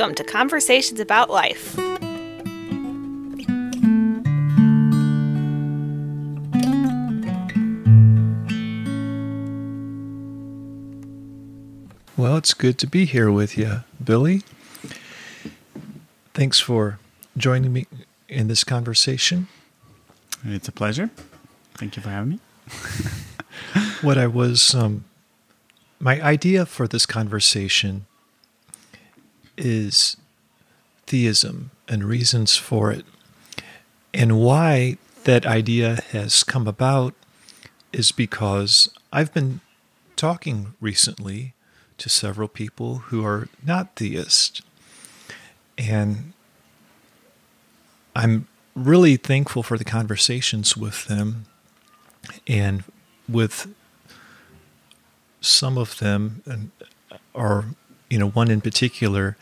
Welcome to Conversations About Life. Well, it's good to be here with you, Billy. Thanks for joining me in this conversation. It's a pleasure. Thank you for having me. what I was, um, my idea for this conversation is theism and reasons for it. And why that idea has come about is because I've been talking recently to several people who are not theists. And I'm really thankful for the conversations with them and with some of them and or you know one in particular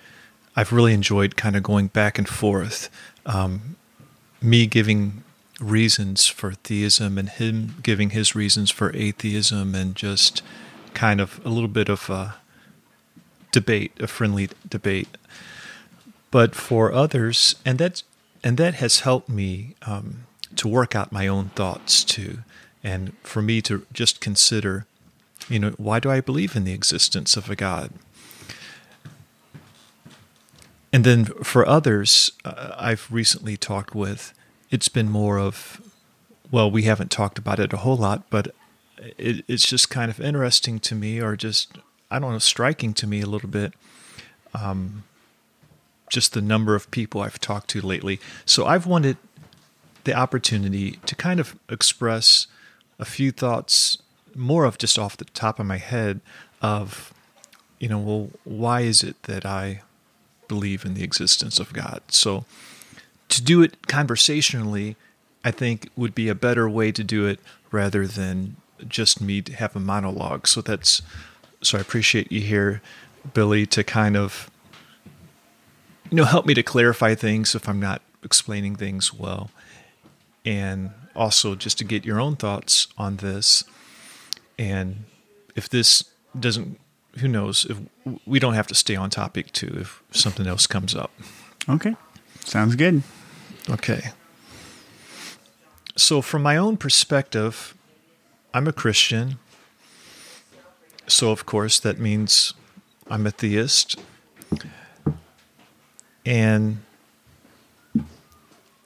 I've really enjoyed kind of going back and forth um, me giving reasons for theism and him giving his reasons for atheism and just kind of a little bit of a debate a friendly debate but for others and that's and that has helped me um, to work out my own thoughts too and for me to just consider, you know, why do I believe in the existence of a God? And then for others, uh, I've recently talked with, it's been more of, well, we haven't talked about it a whole lot, but it, it's just kind of interesting to me, or just, I don't know, striking to me a little bit. Um, just the number of people I've talked to lately. So I've wanted the opportunity to kind of express a few thoughts, more of just off the top of my head, of, you know, well, why is it that I believe in the existence of God? So to do it conversationally, I think would be a better way to do it rather than just me to have a monologue. So that's so I appreciate you here, Billy, to kind of you know help me to clarify things if I'm not explaining things well. And also just to get your own thoughts on this. And if this doesn't, who knows, if we don't have to stay on topic too if something else comes up. Okay. Sounds good. Okay. So, from my own perspective, I'm a Christian. So, of course, that means I'm a theist. And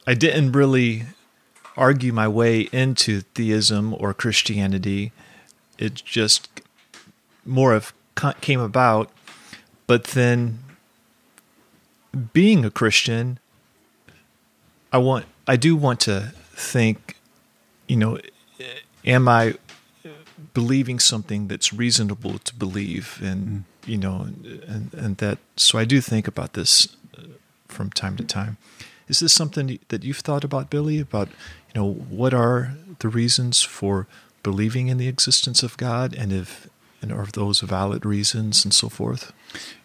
I didn't really argue my way into theism or Christianity. It's just more of came about. But then, being a Christian, I want I do want to think, you know, am I believing something that's reasonable to believe, and mm. you know, and and that. So I do think about this uh, from time to time. Is this something that you've thought about, Billy? About you know, what are the reasons for believing in the existence of God, and if and are those valid reasons, and so forth?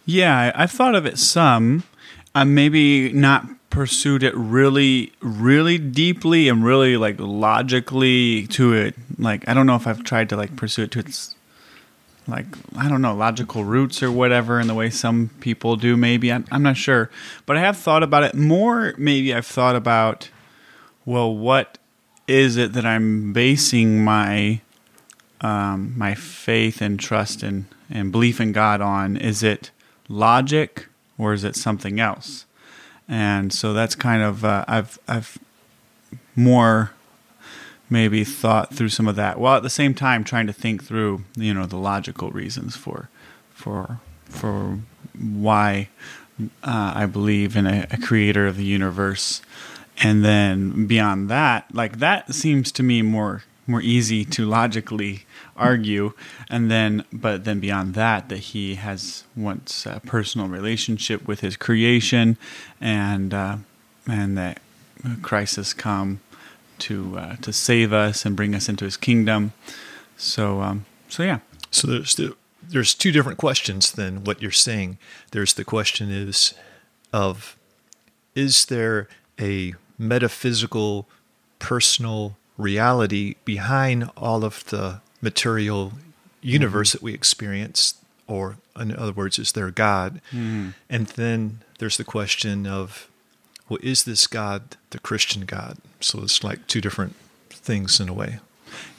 Yeah, I've thought of it some. I maybe not pursued it really, really deeply and really like logically to it. Like I don't know if I've tried to like pursue it to its like I don't know logical roots or whatever in the way some people do. Maybe I'm, I'm not sure, but I have thought about it more. Maybe I've thought about well, what is it that I'm basing my um, my faith and trust and, and belief in God on? Is it logic or is it something else? And so that's kind of uh, I've I've more maybe thought through some of that while at the same time trying to think through you know the logical reasons for for for why uh, I believe in a, a creator of the universe and then beyond that like that seems to me more more easy to logically argue. And then but then beyond that that he has once a personal relationship with his creation and uh, and that Christ has come to uh, to save us and bring us into his kingdom. So um, so yeah. So there's the, there's two different questions than what you're saying. There's the question is of is there a metaphysical, personal reality behind all of the material universe mm-hmm. that we experience, or in other words, is there God. And then there's the question of, well, is this God the Christian God? So it's like two different things in a way.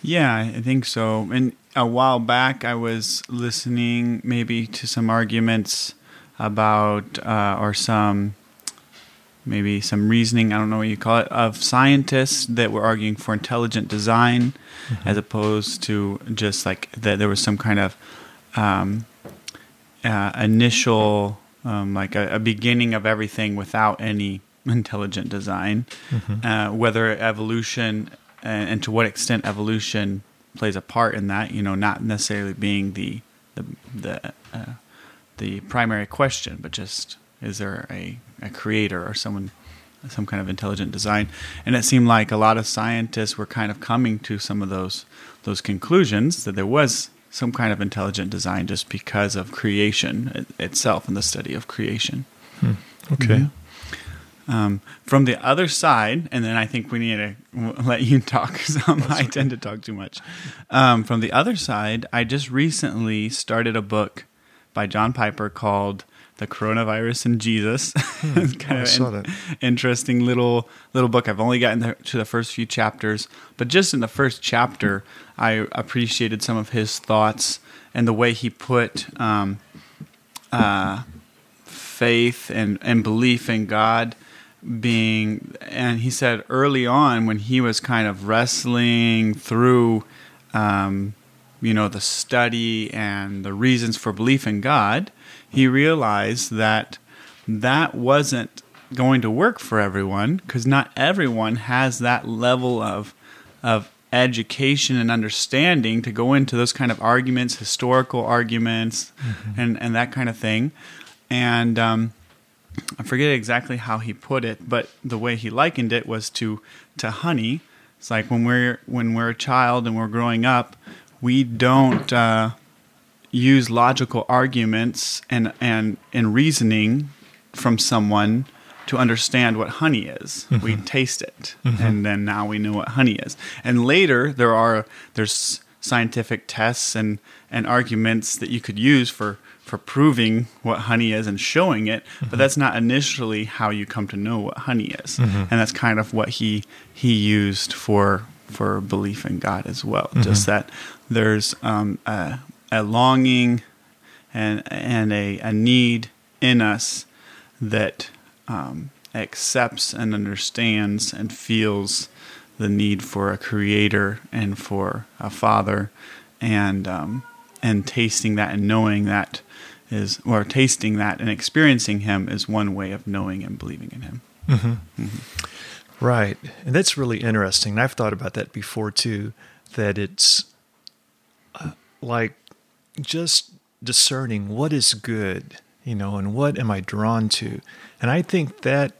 Yeah, I think so. And a while back, I was listening maybe to some arguments about, uh, or some, maybe some reasoning, I don't know what you call it, of scientists that were arguing for intelligent design as opposed to just like that there was some kind of um, uh, initial, um, like a, a beginning of everything without any intelligent design, uh, whether evolution and, and to what extent evolution plays a part in that. You know, not necessarily being the the the uh, the primary question, but just is there a, a creator or someone some kind of intelligent design? And it seemed like a lot of scientists were kind of coming to some of those those conclusions that there was some kind of intelligent design just because of creation itself and the study of creation. Okay. Um, from the other side, and then I think we need to let you talk. I tend to talk too much. Um, from the other side, I just recently started a book by John Piper called "The Coronavirus and Jesus." it's kind I of saw an that. interesting little little book. I've only gotten to the first few chapters, but just in the first chapter, I appreciated some of his thoughts and the way he put. Um, uh, faith and, and belief in God being and he said early on when he was kind of wrestling through um, you know the study and the reasons for belief in God he realized that that wasn't going to work for everyone because not everyone has that level of of education and understanding to go into those kind of arguments historical arguments and and that kind of thing and um, I forget exactly how he put it, but the way he likened it was to to honey. It's like when we're when we're a child and we're growing up, we don't uh, use logical arguments and and and reasoning from someone to understand what honey is. Mm-hmm. We taste it, mm-hmm. and then now we know what honey is. And later there are there's scientific tests and and arguments that you could use for for proving what honey is and showing it, but mm-hmm. that's not initially how you come to know what honey is. And that's kind of what he he used for for belief in God as well. Just that there's um, a, a longing and and a, a need in us that um, accepts and understands and feels the need for a creator and for a father and um, and tasting that and knowing that is or tasting that and experiencing him is one way of knowing and believing in him Right. And that's really interesting. And I've thought about that before too, that it's uh, like just discerning what is good, you know, and what am I drawn to. And I think that,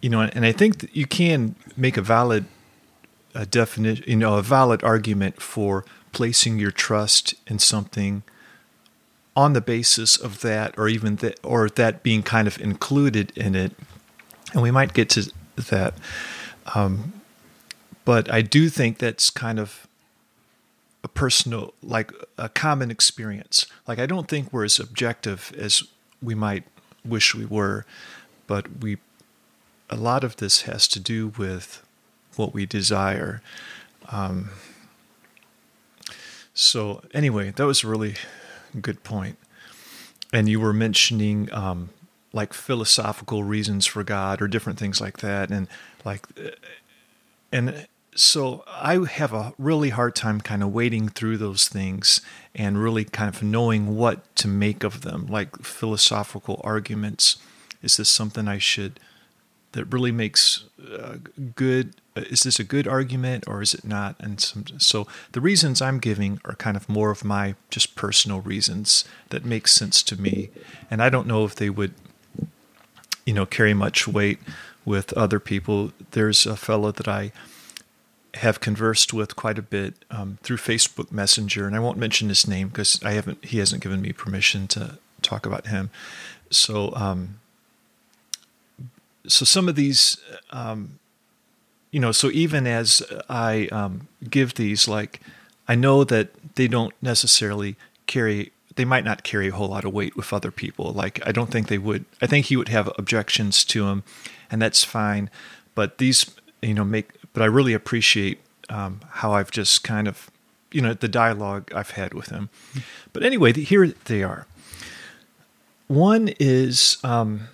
you know, and I think that you can make a valid a definition, you know, a valid argument for placing your trust in something on the basis of that, or even that, or that being kind of included in it. And we might get to that. Um, but I do think that's kind of a personal, like a common experience. Like, I don't think we're as objective as we might wish we were, but we, a lot of this has to do with what we desire. Um, so, anyway, that was a really good point. And you were mentioning um, like philosophical reasons for God or different things like that, and like, uh, and so I have a really hard time kind of wading through those things and really kind of knowing what to make of them, like philosophical arguments. Is this something I should? That really makes uh, good. Is this a good argument or is it not? And some, so the reasons I'm giving are kind of more of my just personal reasons that make sense to me, and I don't know if they would you know carry much weight with other people. There's a fellow that I have conversed with quite a bit um, through Facebook Messenger, and I won't mention his name because I haven't. He hasn't given me permission to talk about him. So, um, so some of these, um, you know, so even as I um, give these, like I know that they don't necessarily carry they might not carry a whole lot of weight with other people. Like I don't think they would. I think he would have objections to them, and that's fine. But these, you know, make. But I really appreciate um, how I've just kind of, you know, the dialogue I've had with him. But anyway, here they are. One is um,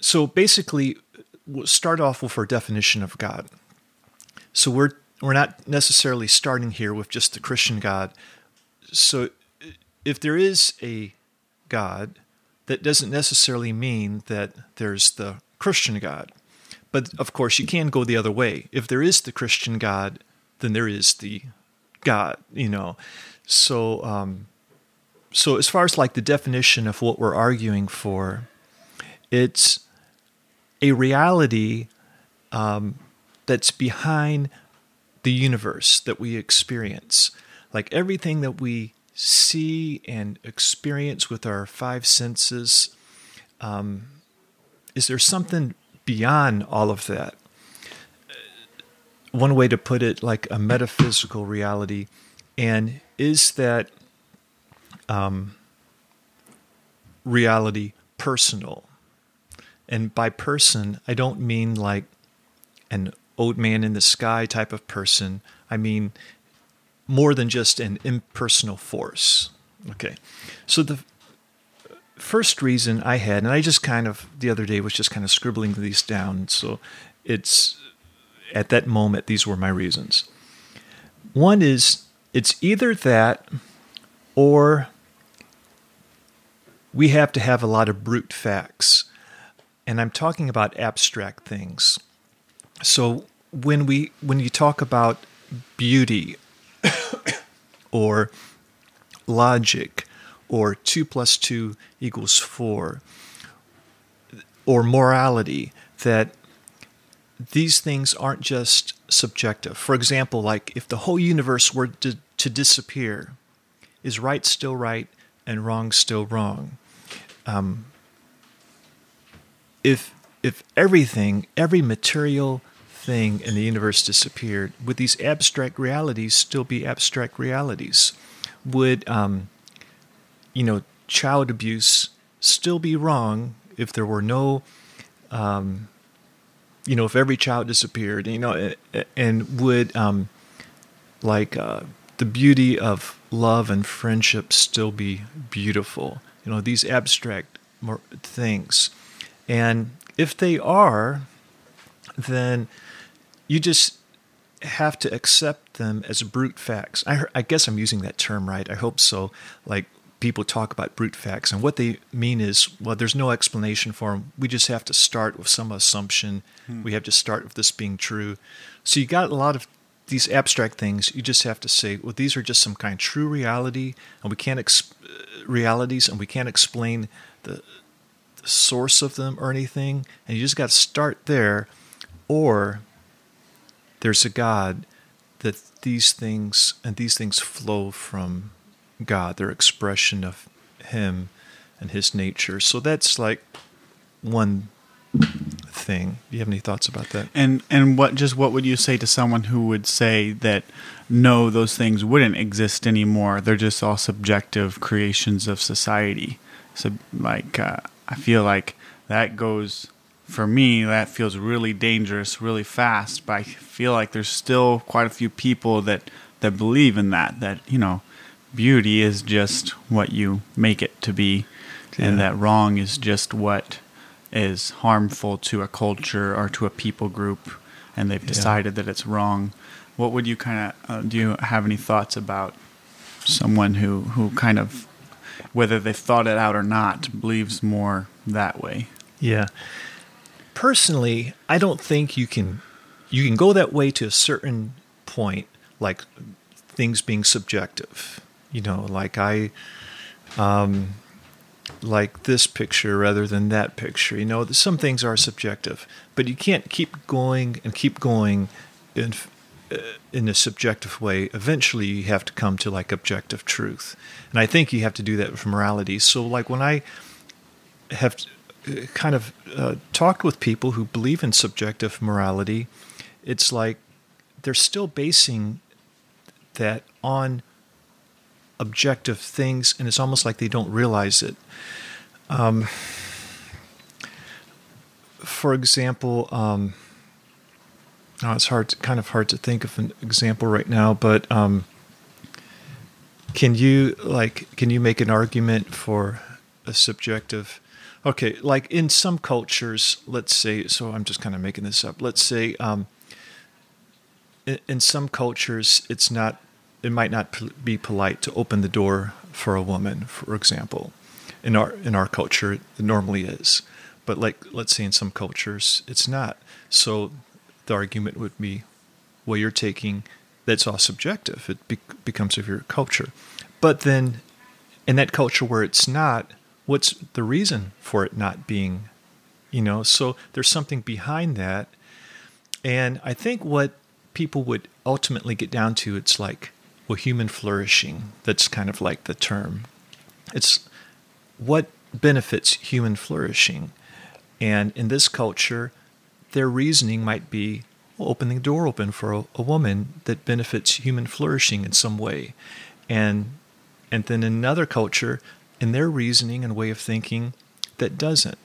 so basically, we'll start off with our definition of God. So we're we're not necessarily starting here with just the Christian God. So if there is a God, that doesn't necessarily mean that there's the Christian God. But of course, you can go the other way. If there is the Christian God, then there is the God, you know. So, um, so as far as like the definition of what we're arguing for, it's a reality um, that's behind the universe that we experience. Like everything that we see and experience with our five senses, um, is there something beyond all of that? One way to put it, like a metaphysical reality, and is that um, reality personal? And by person, I don't mean like an old man in the sky type of person. I mean more than just an impersonal force. Okay. So the first reason I had, and I just kind of the other day was just kind of scribbling these down. So it's at that moment, these were my reasons. One is it's either that or we have to have a lot of brute facts and I'm talking about abstract things. So when we when you talk about beauty or logic or 2 plus 2 equals 4 or morality that these things aren't just subjective. For example, like if the whole universe were to, to disappear, is right still right and wrong still wrong? Um, if if everything, every material thing in the universe disappeared, would these abstract realities still be abstract realities? Would um, you know child abuse still be wrong if there were no um, you know if every child disappeared you know and would um, like uh, the beauty of love and friendship still be beautiful you know these abstract things and if they are, then you just have to accept them as brute facts. I, I, guess I'm using that term right. I hope so. Like people talk about brute facts, and what they mean is, well, there's no explanation for them. We just have to start with some assumption. Hmm. We have to start with this being true. So you got a lot of these abstract things. You just have to say, well, these are just some kind of true reality, and we can't ex- realities, and we can't explain the the source of them or anything, and you just got to start there, or there's a God that these things and these things flow from God, their expression of Him and His nature. So that's like one thing. Do you have any thoughts about that? And and what just what would you say to someone who would say that no, those things wouldn't exist anymore? They're just all subjective creations of society. So like uh, I feel like that goes for me that feels really dangerous really fast but i feel like there's still quite a few people that that believe in that that you know beauty is just what you make it to be yeah. and that wrong is just what is harmful to a culture or to a people group and they've decided yeah. that it's wrong what would you kind of uh, do you have any thoughts about someone who who kind of whether they've thought it out or not, believes more that way. Yeah. Personally, I don't think you can you can go that way to a certain point, like things being subjective. You know, like I um like this picture rather than that picture. You know, some things are subjective, but you can't keep going and keep going in uh, in a subjective way, eventually you have to come to like objective truth. And I think you have to do that with morality. So, like when I have kind of uh, talked with people who believe in subjective morality, it's like they're still basing that on objective things, and it's almost like they don't realize it. Um, for example, um, oh, it's hard, to, kind of hard to think of an example right now, but um, can you like, can you make an argument for a subjective? Okay, like in some cultures, let's say, so I'm just kind of making this up. Let's say, um, in, in some cultures, it's not, it might not be polite to open the door for a woman, for example. In our in our culture, it normally is but like let's say in some cultures it's not so the argument would be well you're taking that's all subjective it be- becomes of your culture but then in that culture where it's not what's the reason for it not being you know? So there's something behind that. And i think what people would ultimately get down to it's like well human flourishing that's kind of like the term. It's what benefits human flourishing. And in this culture, their reasoning might be well, opening the door open for a, a, woman that benefits human flourishing in some way. And and then in another culture, in their reasoning and way of thinking, that doesn't.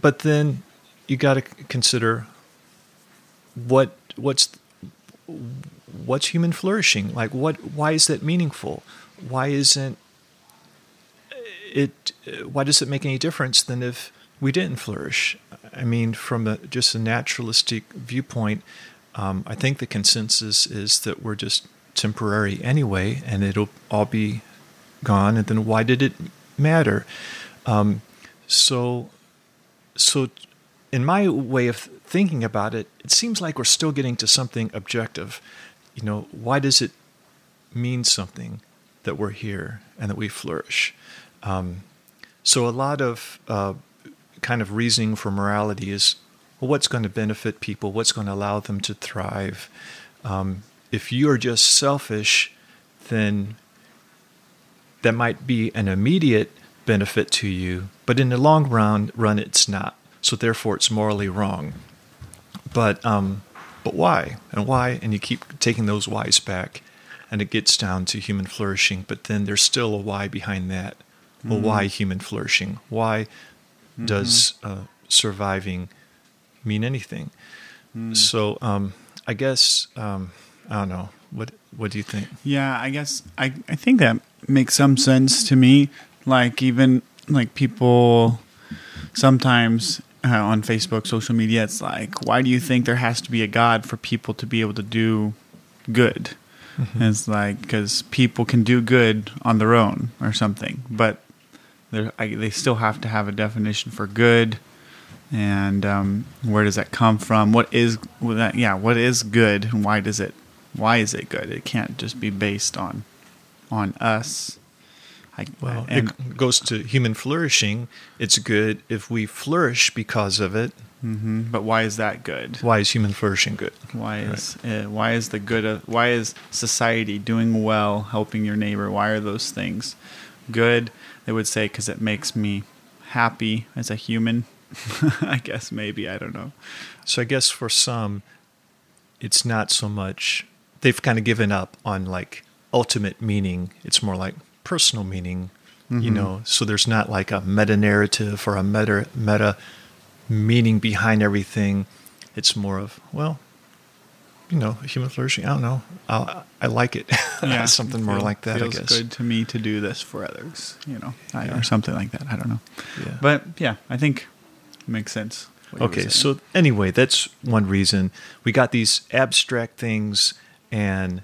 But then you got to consider what what's what's human flourishing like what why is that meaningful why isn't it why does it make any difference than if we didn't flourish. I mean, from a, just a naturalistic viewpoint, um, I think the consensus is that we're just temporary anyway, and it'll all be gone. And then why did it matter? Um, so, so in my way of thinking about it, it seems like we're still getting to something objective. You know, why does it mean something that we're here and that we flourish? Um, so a lot of uh, kind of reasoning for morality is well, what's going to benefit people? What's going to allow them to thrive? Um, if you are just selfish, then that might be an immediate benefit to you, but in the long run, run it's not. So therefore, it's morally wrong. But um, but why and why? And you keep taking those whys back, and it gets down to human flourishing. But then there's still a why behind that. Well, mm-hmm. why human flourishing? Why mm-hmm. does uh, surviving mean anything? Mm. So um, I guess um, I don't know. What What do you think? Yeah, I guess I I think that makes some sense to me. Like even like people sometimes uh, on Facebook, social media, it's like, why do you think there has to be a God for people to be able to do good? Mm-hmm. It's like because people can do good on their own or something, but I, they still have to have a definition for good, and um, where does that come from? What is that? Yeah, what is good, and why does it? Why is it good? It can't just be based on on us. I, well, and, it goes to human flourishing. It's good if we flourish because of it. Mm-hmm. But why is that good? Why is human flourishing good? Why is right. uh, why is the good of why is society doing well, helping your neighbor? Why are those things good? they would say because it makes me happy as a human. I guess maybe I don't know. So I guess for some, it's not so much. They've kind of given up on like ultimate meaning. It's more like personal meaning, mm-hmm. you know. So there's not like a meta narrative or a meta meta meaning behind everything. It's more of well, you know, human flourishing. I don't know. I, I like it. Yeah, something more like that. Feels I guess. good to me to do this for others. You know, I, or something like that. I don't know. Yeah. But yeah, I think it makes sense. Okay, so anyway, that's one reason we got these abstract things, and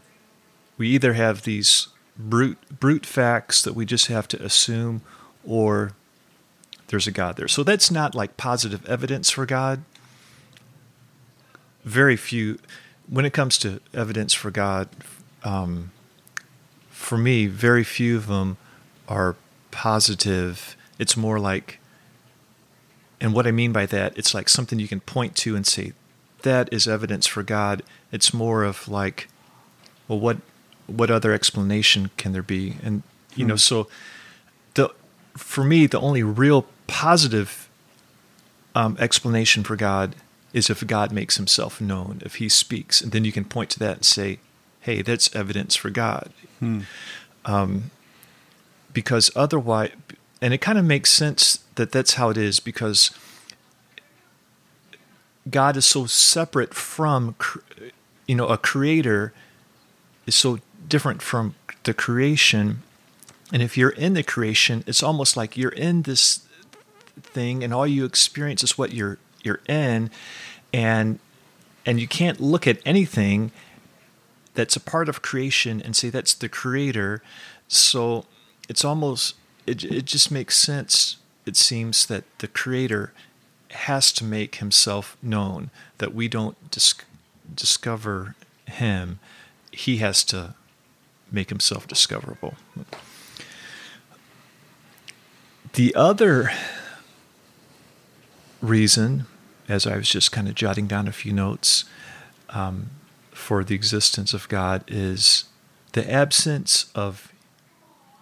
we either have these brute brute facts that we just have to assume, or there's a God there. So that's not like positive evidence for God. Very few when it comes to evidence for God, um, for me, very few of them are positive. It's more like, and what I mean by that, it's like something you can point to and say, that is evidence for God. It's more of like, well, what what other explanation can there be? And you hmm know, so the for me, the only real positive um, explanation for God is if God makes himself known, if he speaks. And then you can point to that and say, hey, that's evidence for God. Hmm. Um, because otherwise, and it kind of makes sense that that's how it is because God is so separate from, you know, a creator is so different from the creation. And if you're in the creation, it's almost like you're in this thing and all you experience is what you're you're in and and you can't look at anything that's a part of creation and say that's the creator. So it's almost it it just makes sense it seems that the creator has to make himself known that we don't dis- discover him he has to make himself discoverable. The other reason as i was just kind of jotting down a few notes um, for the existence of god is the absence of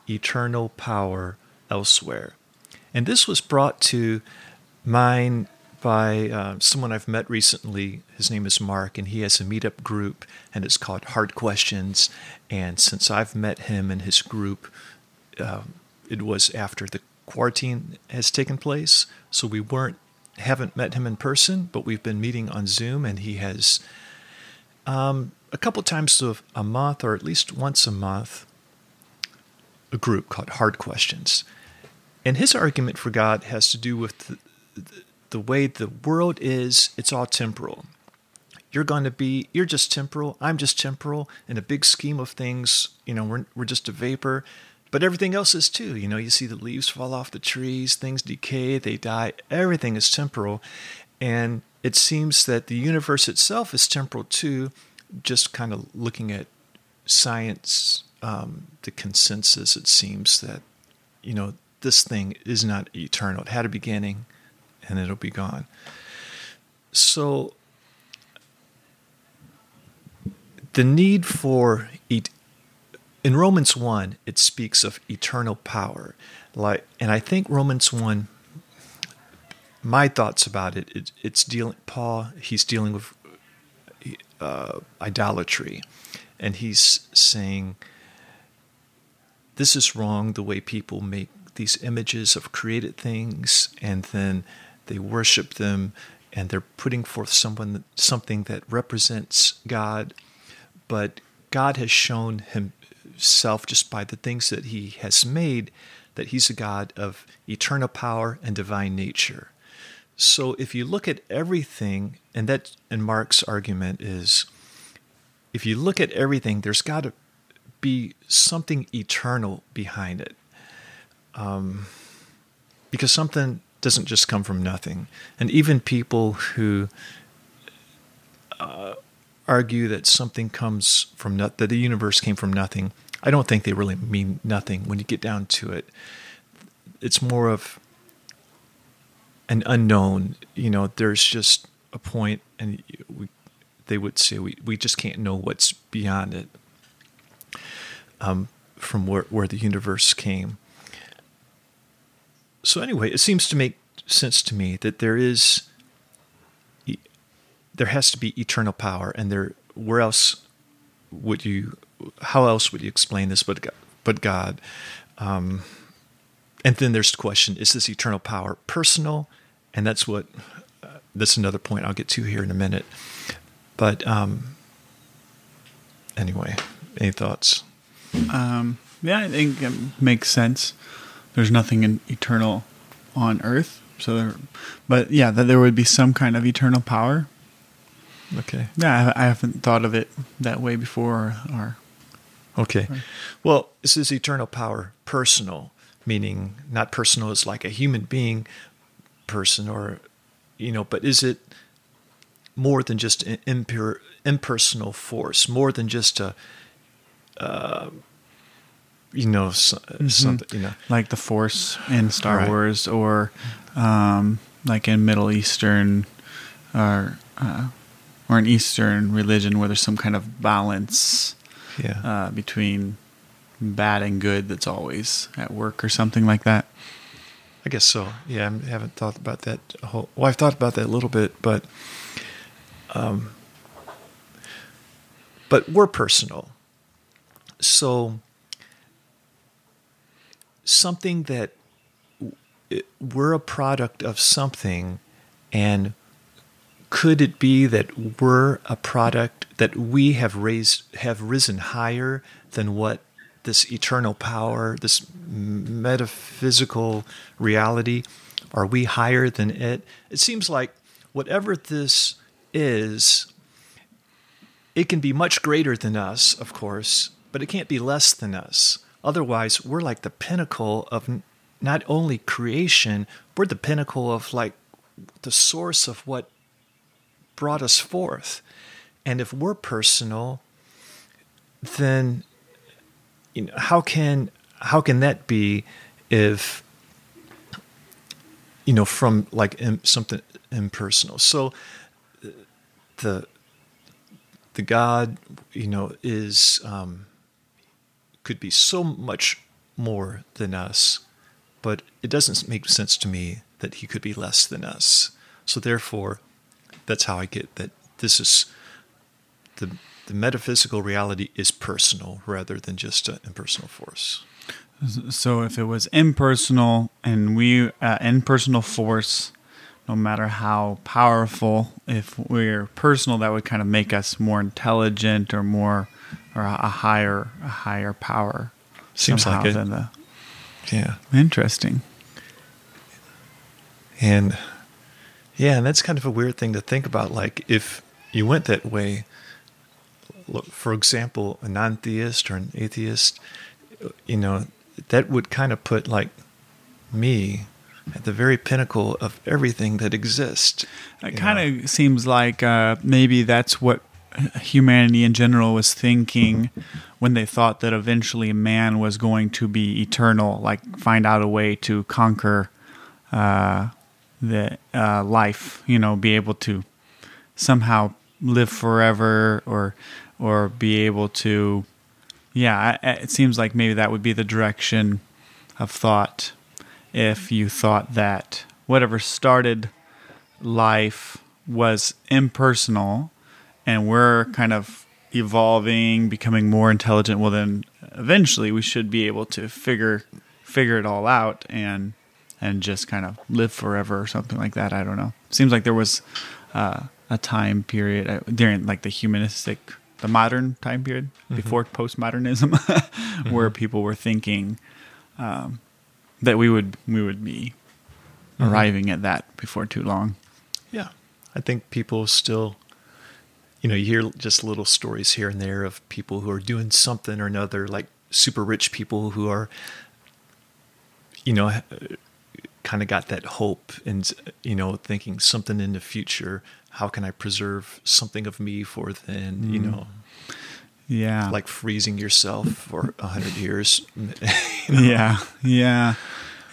eternal power elsewhere. And this was brought to mind by uh, someone I've met recently. His name is Mark, and he has a meetup group, and it's called Hard Questions. And since I've met him and his group, uh, it was after the quarantine has taken place, so we weren't haven't met him in person, but we've been meeting on Zoom, and he has um, a couple times a month, or at least once a month, a group called Hard Questions. And his argument for God has to do with the, the way the world is, it's all temporal. You're going to be, you're just temporal. I'm just temporal. In a big scheme of things, you know, we're, we're just a vapor. But everything else is too. You know, you see the leaves fall off the trees, things decay, they die. Everything is temporal. And it seems that the universe itself is temporal too, just kind of looking at science, um, the consensus, it seems that, you know, this thing is not eternal. It had a beginning and it'll be gone. So, the need for et- in Romans 1 it speaks of eternal power like and I think Romans 1 my thoughts about it, it it's dealing Paul he's dealing with uh, idolatry and he's saying this is wrong the way people make these images of created things and then they worship them and they're putting forth someone something that represents God. But God has shown himself just by the things that he has made that he's a God of eternal power and divine nature. So if you look at everything and that and Mark's argument is if you look at everything there's got to be something eternal behind it. Um, because something doesn't just come from nothing. And even people who uh, argue that something comes from not, that the universe came from nothing, I don't think they really mean nothing. When you get down to it, it's more of an unknown. You know, there's just a point, and we, they would say we, we just can't know what's beyond it um, from where, where the universe came so anyway, it seems to make sense to me that there is there has to be eternal power, and there where else would you how else would you explain this but God, but God? Um, and then there's the question: Is this eternal power personal? And that's what uh, that's another point I'll get to here in a minute. But um, anyway, any thoughts? Um, yeah, I think it makes sense there's nothing in eternal on earth. So, there, but yeah, that there would be some kind of eternal power. Okay. Yeah, I, I haven't thought of it that way before. Or, or okay. Or, well, this is eternal power personal, meaning not personal as like a human being person, or you know, but is it more than just an impure, impersonal force, more than just a uh, you know, mm-hmm. something, you know, like the Force in Star right. Wars, or um, like in Middle Eastern, or uh, or an Eastern religion where there's some kind of balance, yeah, uh, between bad and good that's always at work or something like that. I guess so. Yeah, I haven't thought about that. Whole, well, I've thought about that a little bit, but um, but we're personal, so something that we're a product of something and could it be that we're a product that we have raised have risen higher than what this eternal power this metaphysical reality are we higher than it? It seems like whatever this is it can be much greater than us of course but it can't be less than us otherwise we're like the pinnacle of not only creation, we're the pinnacle of like the source of what brought us forth. And if we're personal, then you know, how can how can that be if you know from like something impersonal? So the the God, you know, is um, could be so much more than us but it doesn't make sense to me that he could be less than us. So therefore, that's how I get that this is the the metaphysical reality is personal rather than just an impersonal force. So if it was impersonal and we uh, impersonal force, no matter how powerful, if we're personal, that would kind of make us more intelligent or more or a higher a higher power. Seems like it. Than the yeah. Interesting. And yeah, and that's kind of a weird thing to think about. Like, if you went that way, for example, a non theist or an atheist, you know, that would kind of put like me at the very pinnacle of everything that exists. It kind of seems like uh, maybe that's what humanity in general was thinking when they thought that eventually man was going to be eternal, like find out a way to conquer uh, the uh, life, you know, be able to somehow live forever or or be able to yeah it seems like maybe that would be the direction of thought if you thought that whatever started life was impersonal and we're kind of evolving, becoming more intelligent, well then eventually we should be able to figure figure it all out and and just kind of live forever or something like that. I don't know. Seems like there was uh, a time period uh, during like the humanistic, the modern time period mm-hmm. before postmodernism, mm-hmm. where people were thinking um, that we would we would be mm-hmm. arriving at that before too long. Yeah, I think people still you know, you hear just little stories here and there of people who are doing something or another, like super rich people who are, you know, kind of got that hope and, you know, thinking something in the future. How can I preserve something of me for then, mm. you know? Yeah. Like freezing yourself for a hundred years. you know? Yeah. Yeah.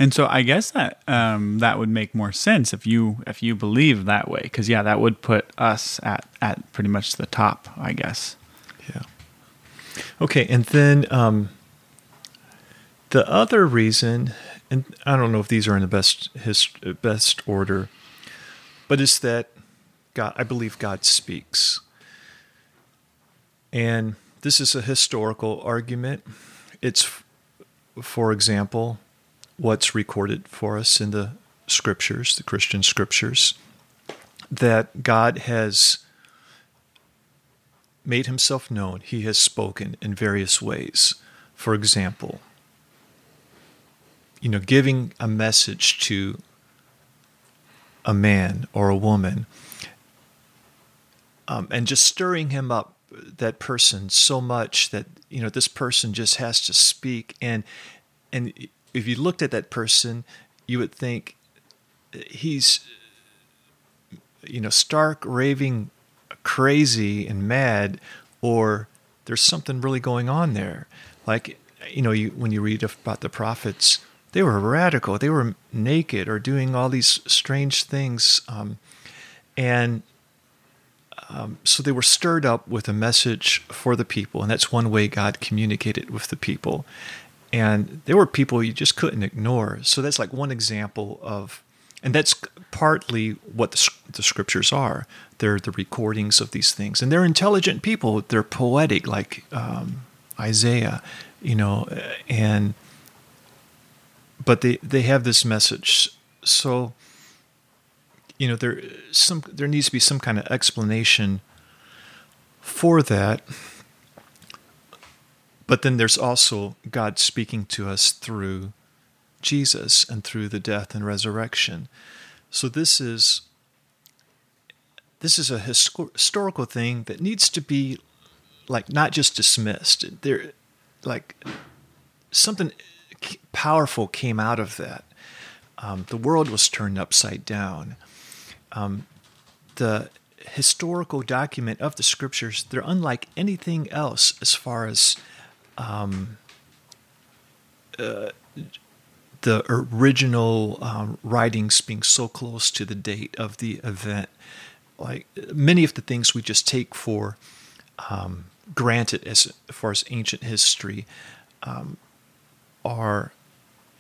And so I guess that um, that would make more sense if you if you believe that way, because yeah, that would put us at at pretty much the top, I guess. Yeah. Okay, and then um, the other reason, and I don't know if these are in the best his, best order, but is that God, I believe God speaks, and this is a historical argument. It's, for example, what's recorded for us in the scriptures, the Christian scriptures, that God has made himself known. He has spoken in various ways. For example, you know, giving a message to a man or a woman um, and just stirring him up, that person, so much that, you know, this person just has to speak. And, and if you looked at that person, you would think he's, you know, stark, raving, crazy, and mad, or there's something really going on there. Like, you know, you, when you read about the prophets, they were radical. They were naked or doing all these strange things. Um, and um, so they were stirred up with a message for the people. And that's one way God communicated with the people and there were people you just couldn't ignore. So that's like one example of, and that's partly what the, the, scriptures are. They're the recordings of these things, and they're intelligent people. They're poetic, like um, Isaiah, you know, and but they they have this message. So you know there some there needs to be some kind of explanation for that. But then there's also God speaking to us through Jesus and through the death and resurrection. So this is this is a historical thing that needs to be like not just dismissed. There, like something powerful came out of that. Um, the world was turned upside down. Um, the historical document of the scriptures they're unlike anything else as far as um, uh, the original um, writings being so close to the date of the event like many of the things we just take for um, granted as far as ancient history um, are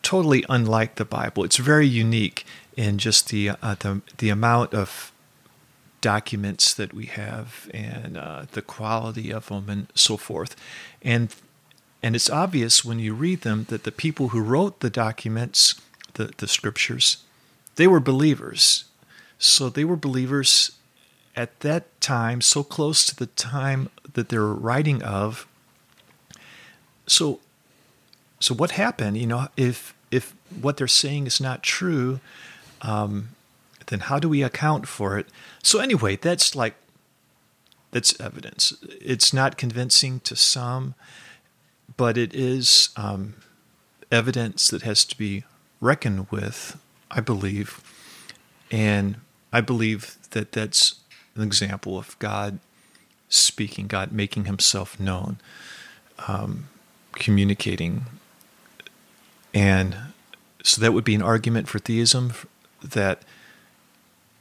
totally unlike the Bible. It's very unique in just the uh, the, the amount of documents that we have and uh, the quality of them and so forth. And and it's obvious when you read them that the people who wrote the documents, the, the scriptures, they were believers. So they were believers at that time, so close to the time that they're writing of. So, so what happened? You know, if if what they're saying is not true, um, then how do we account for it? So anyway, that's like that's evidence. It's not convincing to some, but it is um, evidence that has to be reckoned with. I believe, and I believe that that's an example of God speaking, God making himself known, um, communicating. And so that would be an argument for theism that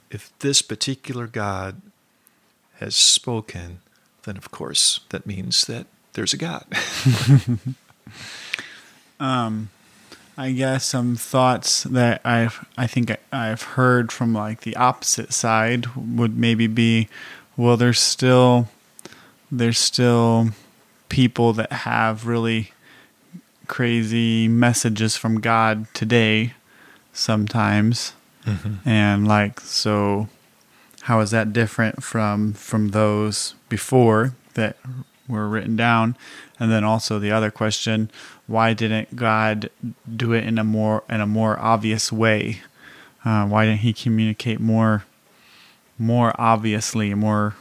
if this particular God has spoken, then of course that means that there's a God. um, I guess some thoughts that I've I think I've heard from like the opposite side would maybe be, well, there's still there's still people that have really crazy messages from God today sometimes. Mm-hmm. And like so how is that different from from those before that were written down? And then also the other question, why didn't God do it in a more in a more obvious way? Uh, why didn't He communicate more more obviously, more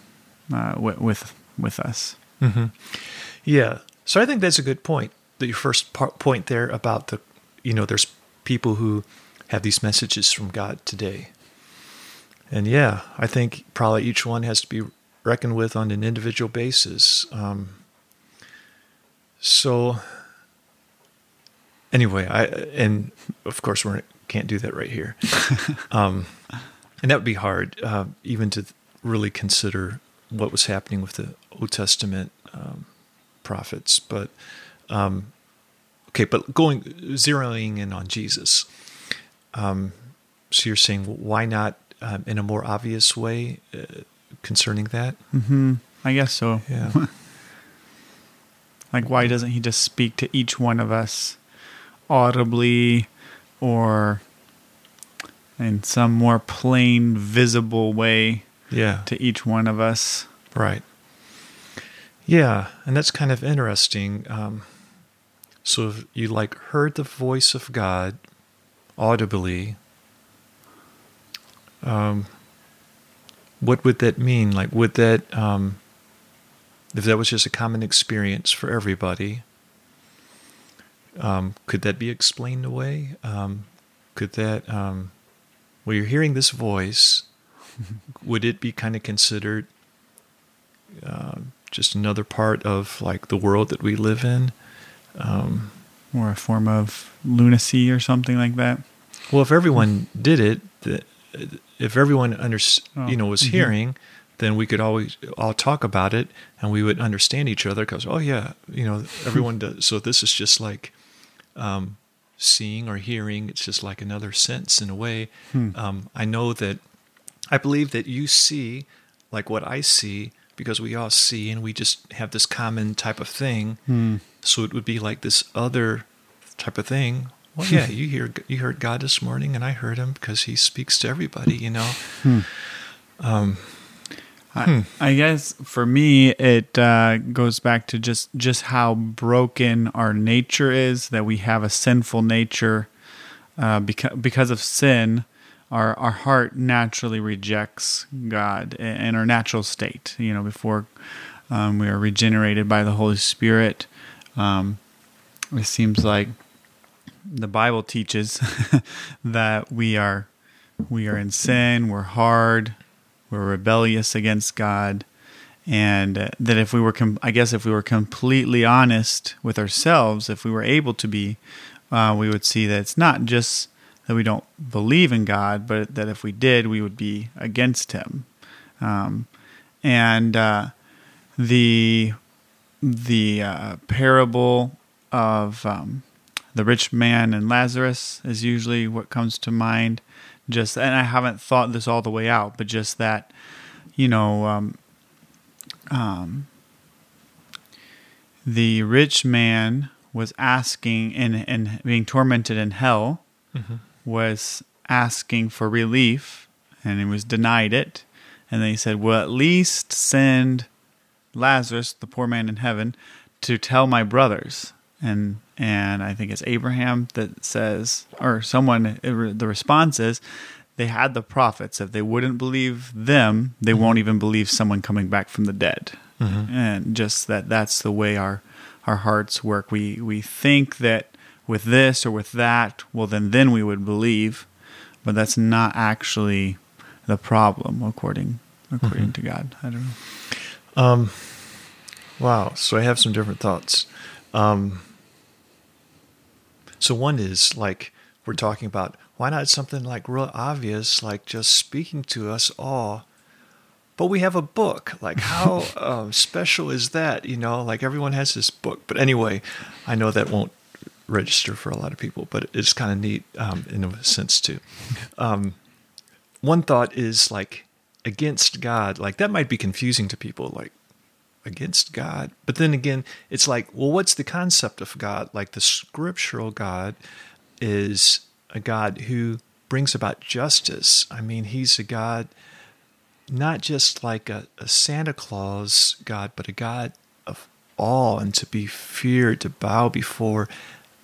uh, with, with with us? Mm-hmm. Yeah. So I think that's a good point. That your first part, point there about the, you know, there's people who have these messages from God today. And yeah, I think probably each one has to be reckoned with on an individual basis. Um, so anyway, I and of course we can't do that right here, um, and that would be hard uh, even to really consider what was happening with the Old Testament um, prophets. But um, okay, but going zeroing in on Jesus. Um, so you're saying why not um, in a more obvious way uh, concerning that? Mm-hmm. I guess so. Yeah. Like, why doesn't he just speak to each one of us audibly or in some more plain, visible way yeah. to each one of us? Right. Yeah, and that's kind of interesting. Um, so if you like heard the voice of God audibly, um, what would that mean? Like, would that um, if that was just a common experience for everybody, um, could that be explained away? Um, could that, um, well, you're hearing this voice, would it be kind of considered uh, just another part of like the world that we live in? Um, or a form of lunacy or something like that? Well, if everyone did it, if everyone under, oh. you know was mm-hmm. hearing, then we could always all talk about it and we would understand each other because oh yeah you know everyone does so this is just like um, seeing or hearing it's just like another sense in a way hmm. um, i know that i believe that you see like what i see because we all see and we just have this common type of thing hmm. so it would be like this other type of thing well, yeah, you hear you heard God this morning, and I heard Him because He speaks to everybody. You know. Um, I, I guess for me, it uh, goes back to just just how broken our nature is. That we have a sinful nature uh, because because of sin. Our our heart naturally rejects God in in our natural state. You know, before um, we are regenerated by the Holy Spirit. Um, it seems like the Bible teaches that we are we are in sin, we're hard, we're rebellious against God, and that if we were, com- I guess, if we were completely honest with ourselves, if we were able to be, uh, we would see that it's not just that we don't believe in God, but that if we did, we would be against Him. Um, and uh, the the uh, parable of um, the rich man and Lazarus is usually what comes to mind. Just and I haven't thought this all the way out, but just that, you know, um, um, the rich man was asking and and being tormented in hell was asking for relief, and he was denied it. And then he said, "Well, at least send Lazarus, the poor man in heaven, to tell my brothers." And and I think it's Abraham that says, or someone. The response is, they had the prophets. If they wouldn't believe them, they won't even believe someone coming back from the dead. And just that that's the way our our hearts work. We we think that with this or with that, well then then we would believe, but that's not actually the problem according according to God. I don't know. Um, wow. So I have some different thoughts. Um, so one is like we're talking about why not something like real obvious, like just speaking to us all. But we have a book. Like how um, special is that? You know, like everyone has this book. But anyway, I know that won't register for a lot of people, but it's kind of neat um, in a sense too. Um, one thought is like against God. Like that might be confusing to people. Like against God. But then again, it's like, well, what's the concept of God? Like the scriptural God is a God who brings about justice. I mean, he's a God not just like a, a Santa Claus God, but a God of awe and to be feared, to bow before,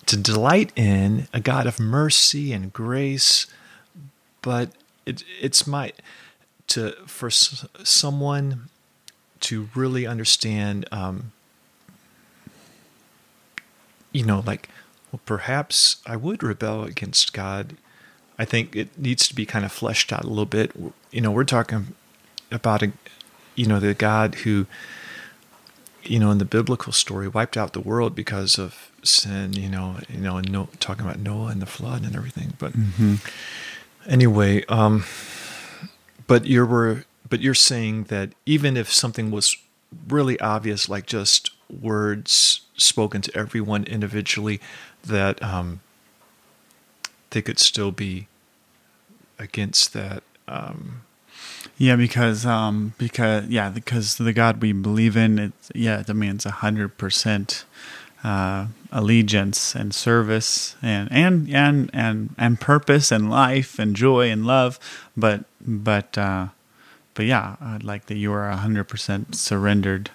to delight in, a God of mercy and grace. But it, it's my to for someone to really understand, um, you know, like, well, perhaps I would rebel against God. I think it needs to be kind of fleshed out a little bit. You know, we're talking about a, you know, the God who, you know, in the biblical story wiped out the world because of sin. You know, you know, and no, talking about Noah and the flood and everything. But anyway, um, but you're but you're saying that even if something was really obvious, like just words spoken to everyone individually, that um, they could still be against that. Um, Yeah, because um, because yeah, because the God we believe in, it's yeah, I mean it's a hundred percent uh, allegiance and service and and and and and purpose and life and joy and love, but but uh, but yeah, I'd like that you are a hundred percent surrendered.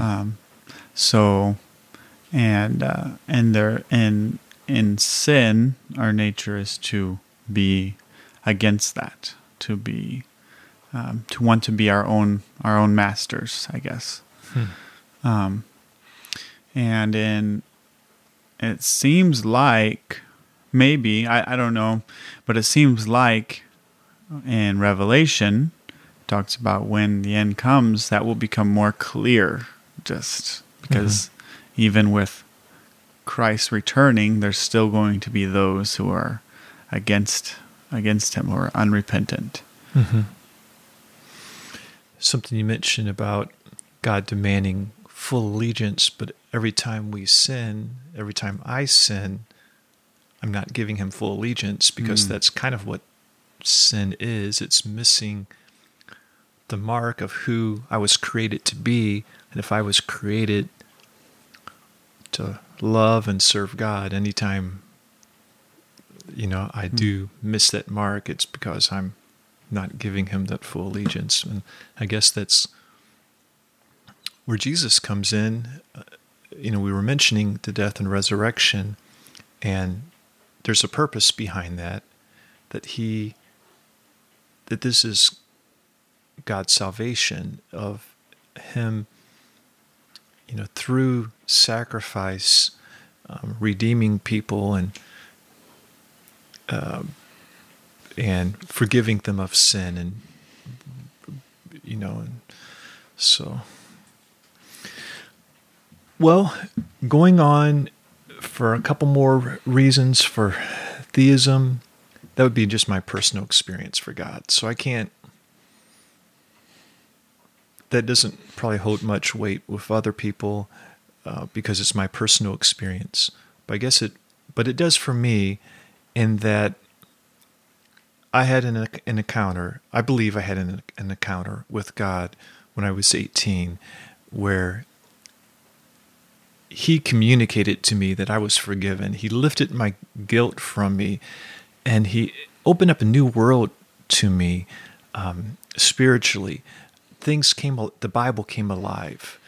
Um, so and uh, and there in in sin, our nature is to be against that, to be um, to want to be our own our own masters, I guess. Um, and in it seems like maybe I, I don't know, but it seems like in Revelation talks about when the end comes that will become more clear just because even with Christ returning there's still going to be those who are against against him who are unrepentant. something you mentioned about God demanding full allegiance, but every time we sin, every time I sin, I'm not giving him full allegiance because Mm. that's kind of what sin is. It's missing the mark of who I was created to be. And if I was created to love and serve God, anytime you know, I do miss that mark, it's because I'm not giving him that full allegiance. And I guess that's where Jesus comes in. Uh, you know, we were mentioning the death and resurrection, and there's a purpose behind that, that he, that this is God's salvation of him, you know, through sacrifice, um, redeeming people and um, and forgiving them of sin, and you know, and so. Well, going on for a couple more reasons for theism, that would be just my personal experience for God. So I can't that doesn't probably hold much weight with other people uh, because it's my personal experience. But I guess it, but it does for me, in that I had an, an encounter. I believe I had an, an encounter with God when I was 18, where He communicated to me that I was forgiven. He lifted my guilt from me, and He opened up a new world to me um, spiritually things came, the Bible came alive.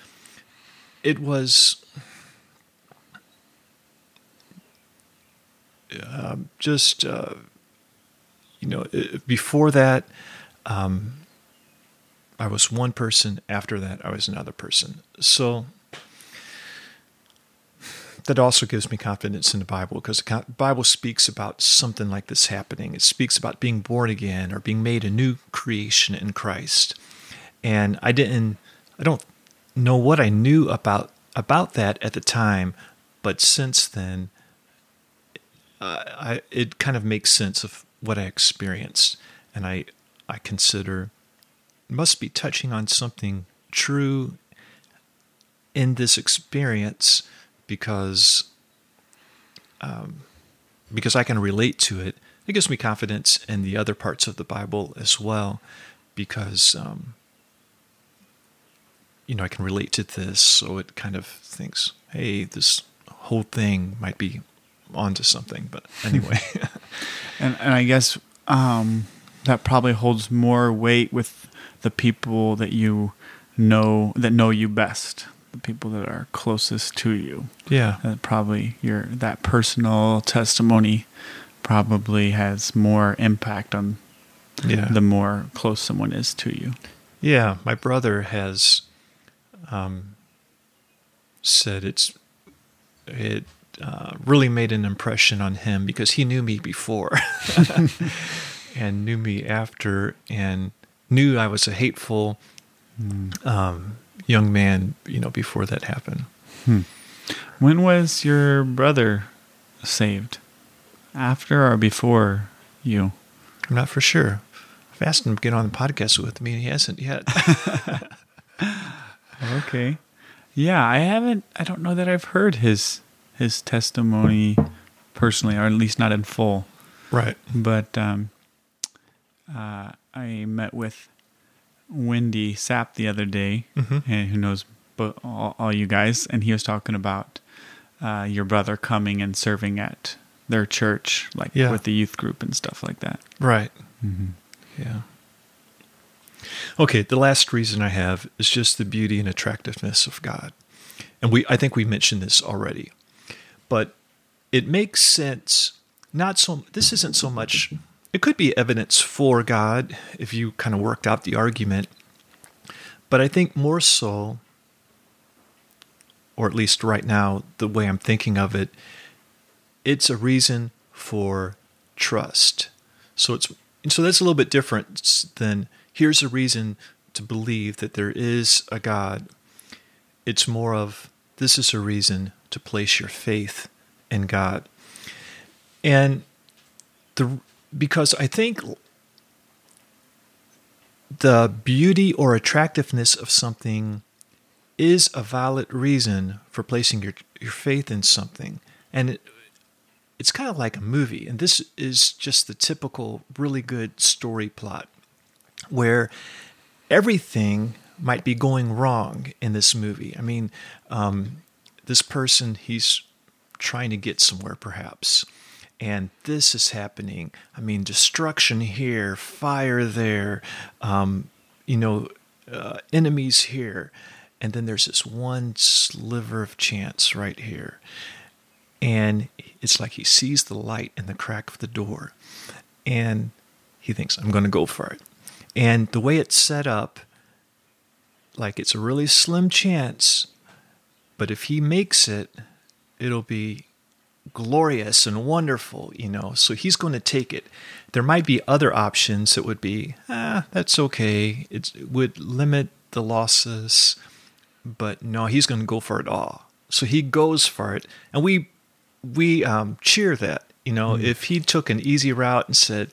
It was uh, just, uh, you know, before that, um, I was one person. After that, I was another person. So that also gives me confidence in the Bible because the Bible speaks about something like this happening. It speaks about being born again or being made a new creation in Christ and I didn't I don't know what I knew about about that at the time, but since then, I it kind of makes sense of what I experienced, and I I consider must be touching on something true in this experience because um, because I can relate to it. It gives me confidence in the other parts of the Bible as well, because um, you know, I can relate to this. So it kind of thinks, hey, this whole thing might be onto something. But anyway. and, and I guess um, that probably holds more weight with the people that you know, that know you best. The people that are closest to you. Yeah. And probably your that personal testimony probably has more impact on yeah. the more close someone is to you. Yeah, my brother has um, said it's it uh, really made an impression on him because he knew me before and knew me after and knew I was a hateful mm. um, young man, you know, before that happened. Hmm. When was your brother saved? After or before you? I'm not for sure. I've asked him to get on the podcast with me, and he hasn't yet. Okay. Yeah, I haven't. I don't know that I've heard his his testimony personally, or at least not in full. Right. But um, uh, I met with Wendy Sapp the other day, mm-hmm. and who knows, but all, all, you guys, and he was talking about uh, your brother coming and serving at their church, like yeah. with the youth group and stuff like that. Right. Mm-hmm. Yeah. Okay, the last reason I have is just the beauty and attractiveness of God. And we I think we mentioned this already. But it makes sense not so this isn't so much it could be evidence for God if you kind of worked out the argument. But I think more so or at least right now the way I'm thinking of it it's a reason for trust. So it's so that's a little bit different than here's a reason to believe that there is a God. It's more of this is a reason to place your faith in God. And the because I think the beauty or attractiveness of something is a valid reason for placing your, your faith in something. And it, it's kind of like a movie. And this is just the typical, really good story plot where everything might be going wrong in this movie. I mean, um, this person, he's trying to get somewhere perhaps, and this is happening. I mean, destruction here, fire there, um, you know, uh, enemies here. And then there's this one sliver of chance right here. And it's like he sees the light in the crack of the door. And he thinks, I'm going to go for it. And the way it's set up, like it's a really slim chance, but if he makes it, it'll be glorious and wonderful, you know. So he's going to take it. There might be other options that would be, ah, that's okay. It's, it would limit the losses, but no, he's going to go for it all. So he goes for it, and we we um, cheer that. You know, mm if he took an easy route and said,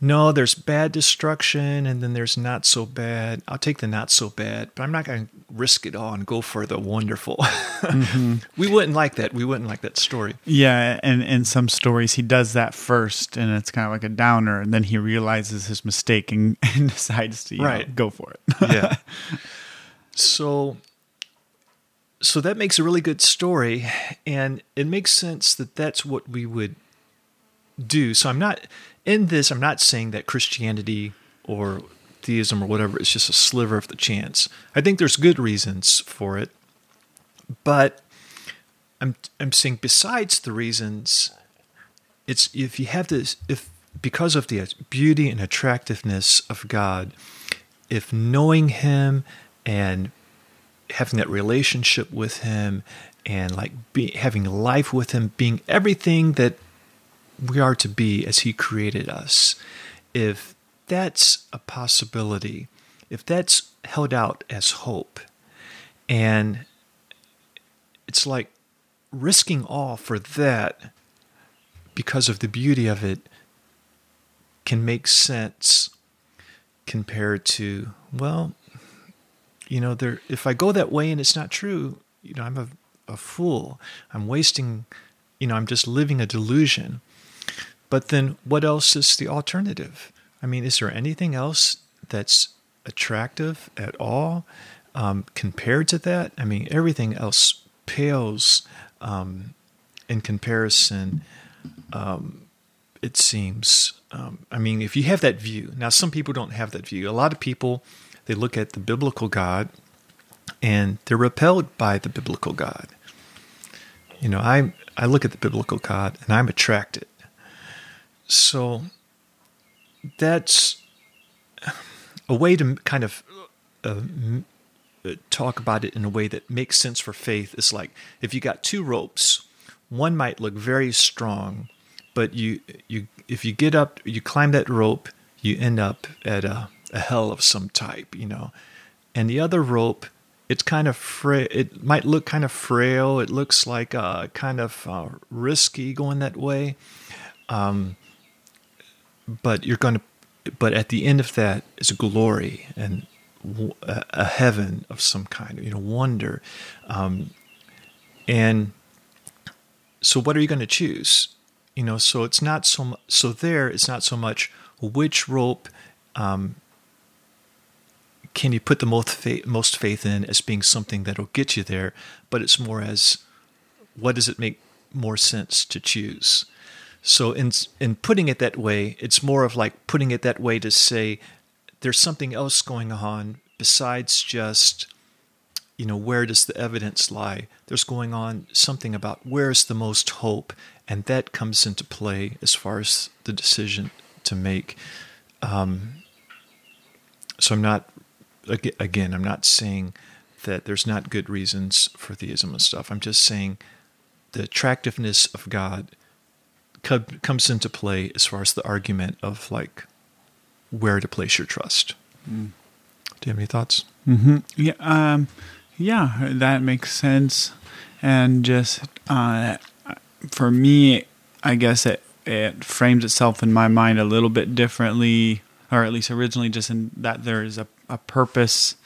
no, there's bad destruction and then there's not so bad. I'll take the not so bad, but I'm not going to risk it all and go for the wonderful. Mm-hmm. we wouldn't like that. We wouldn't like that story. Yeah, and in some stories he does that first and it's kind of like a downer and then he realizes his mistake and, and decides to right. Know, go for it. yeah. So so that makes a really good story and it makes sense that that's what we would do. So I'm not in this, I'm not saying that Christianity or theism or whatever is just a sliver of the chance. I think there's good reasons for it, but I'm I'm saying besides the reasons, it's if you have this if because of the beauty and attractiveness of God, if knowing Him and having that relationship with Him and like be, having life with Him, being everything that we are to be as He created us, if that's a possibility, if that's held out as hope, and it's like risking all for that because of the beauty of it can make sense compared to, well, you know, there if I go that way and it's not true, you know, I'm a, a fool. I'm wasting, you know, I'm just living a delusion. But then what else is the alternative? I mean, is there anything else that's attractive at all um, compared to that? I mean, everything else pales um, in comparison, um, it seems. Um, I mean, if you have that view, now some people don't have that view. A lot of people, they look at the biblical God and they're repelled by the biblical God. You know, I, I look at the biblical God and I'm attracted. So that's a way to kind of uh, talk about it in a way that makes sense for faith is like if you got two ropes, one might look very strong, but you you if you get up, you climb that rope, you end up at a, a hell of some type, you know. And the other rope, it's kind of fra- it might look kind of frail. It looks like uh, kind of uh, risky going that way. Um, but you're going to but at the end of that is glory and a heaven of some kind you know wonder. Um, and so what are you going to choose? You know so it's not so so there it's not so much which rope um, can you put the most faith, most faith in as being something that'll get you there but it's more as what does it make more sense to choose so in in putting it that way, it's more of like putting it that way to say there's something else going on besides just you know where does the evidence lie? There's going on something about where's the most hope? And that comes into play as far as the decision to make. Um, so i'm not again i'm not saying that there's not good reasons for theism and stuff. I'm just saying the attractiveness of god comes into play as far as the argument of like where to place your trust. Mm. Do you have any thoughts? Mm-hmm. Yeah, um, yeah, that makes sense. And just uh, for me, I guess it it frames itself in my mind a little bit differently, or at least originally, just in that there is a, a purpose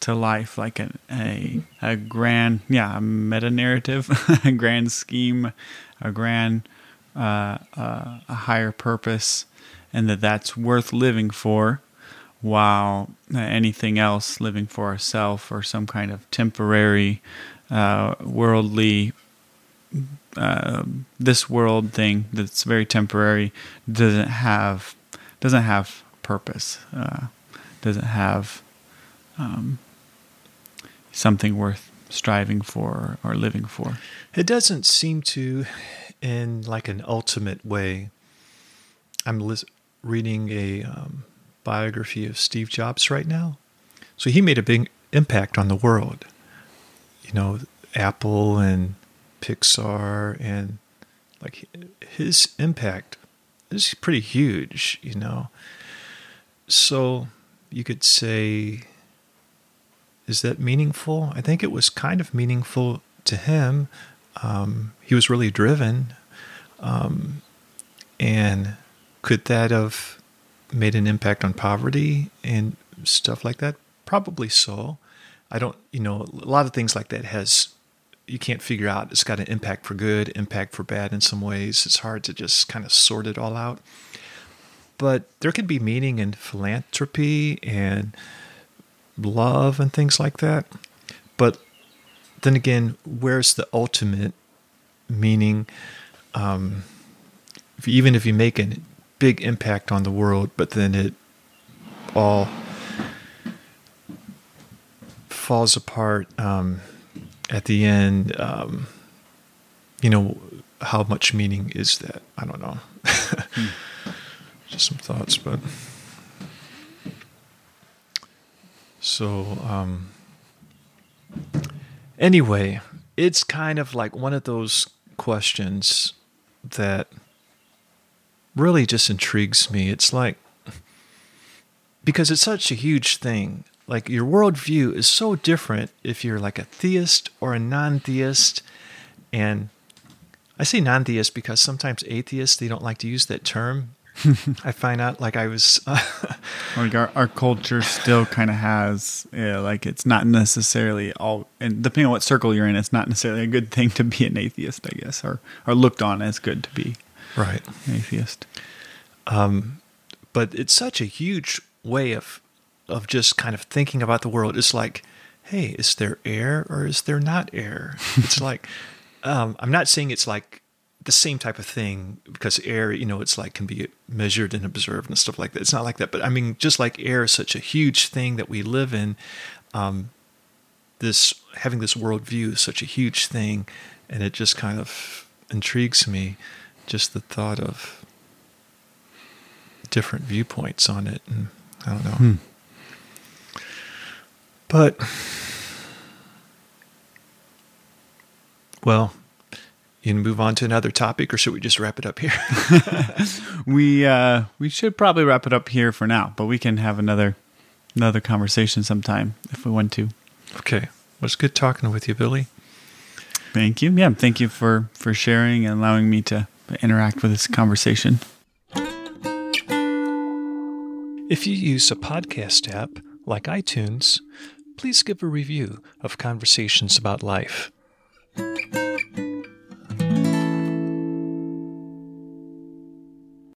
to life, like a, a, a grand, yeah, a meta narrative, a grand scheme, a grand uh, uh, a higher purpose and that that's worth living for while anything else living for ourselves or some kind of temporary uh, worldly uh, this world thing that's very temporary doesn't have doesn't have purpose, uh, doesn't have um, something worth striving for or living for. It doesn't seem to, in like an ultimate way. I'm lis- reading a um, biography of Steve Jobs right now. So he made a big impact on the world. You know, Apple and Pixar and like his impact is pretty huge, you know. So you could say is that meaningful? I think it was kind of meaningful to him. Um, he was really driven. Um, and could that have made an impact on poverty and stuff like that? Probably so. I don't, you know, a lot of things like that has, you can't figure out. It's got an impact for good, impact for bad in some ways. It's hard to just kind of sort it all out. But there could be meaning in philanthropy and love and things like that. But then again, where's the ultimate meaning? Um, if, even if you make a big impact on the world, but then it all falls apart um, at the end, um, you know, how much meaning is that? I don't know. hmm. Just some thoughts, but. So, um, anyway, it's kind of like one of those questions that really just intrigues me. It's like, because it's such a huge thing. Like, your worldview is so different if you're like a theist or a non theist. And I say non theist because sometimes atheists, they don't like to use that term I find out like I was. like our, our culture still kind of has, yeah, like it's not necessarily all, and depending on what circle you're in, it's not necessarily a good thing to be an atheist, I guess, or or looked on as good to be right atheist. Um, but it's such a huge way of of just kind of thinking about the world. It's like, hey, is there air or is there not air? it's like, um, I'm not saying it's like the same type of thing because air, you know, it's like can be measured and observed and stuff like that. It's not like that, but I mean, just like air is such a huge thing that we live in, um, this having this worldview is such a huge thing, and it just kind of intrigues me, just the thought of different viewpoints on it, and I don't know, hmm. but well you move on to another topic, or should we just wrap it up here? we uh, we should probably wrap it up here for now, but we can have another another conversation sometime if we want to. Okay, well, it's good talking with you, Billy. Thank you. Yeah, thank you for for sharing and allowing me to interact with this conversation. If you use a podcast app like iTunes, please give a review of Conversations About Life.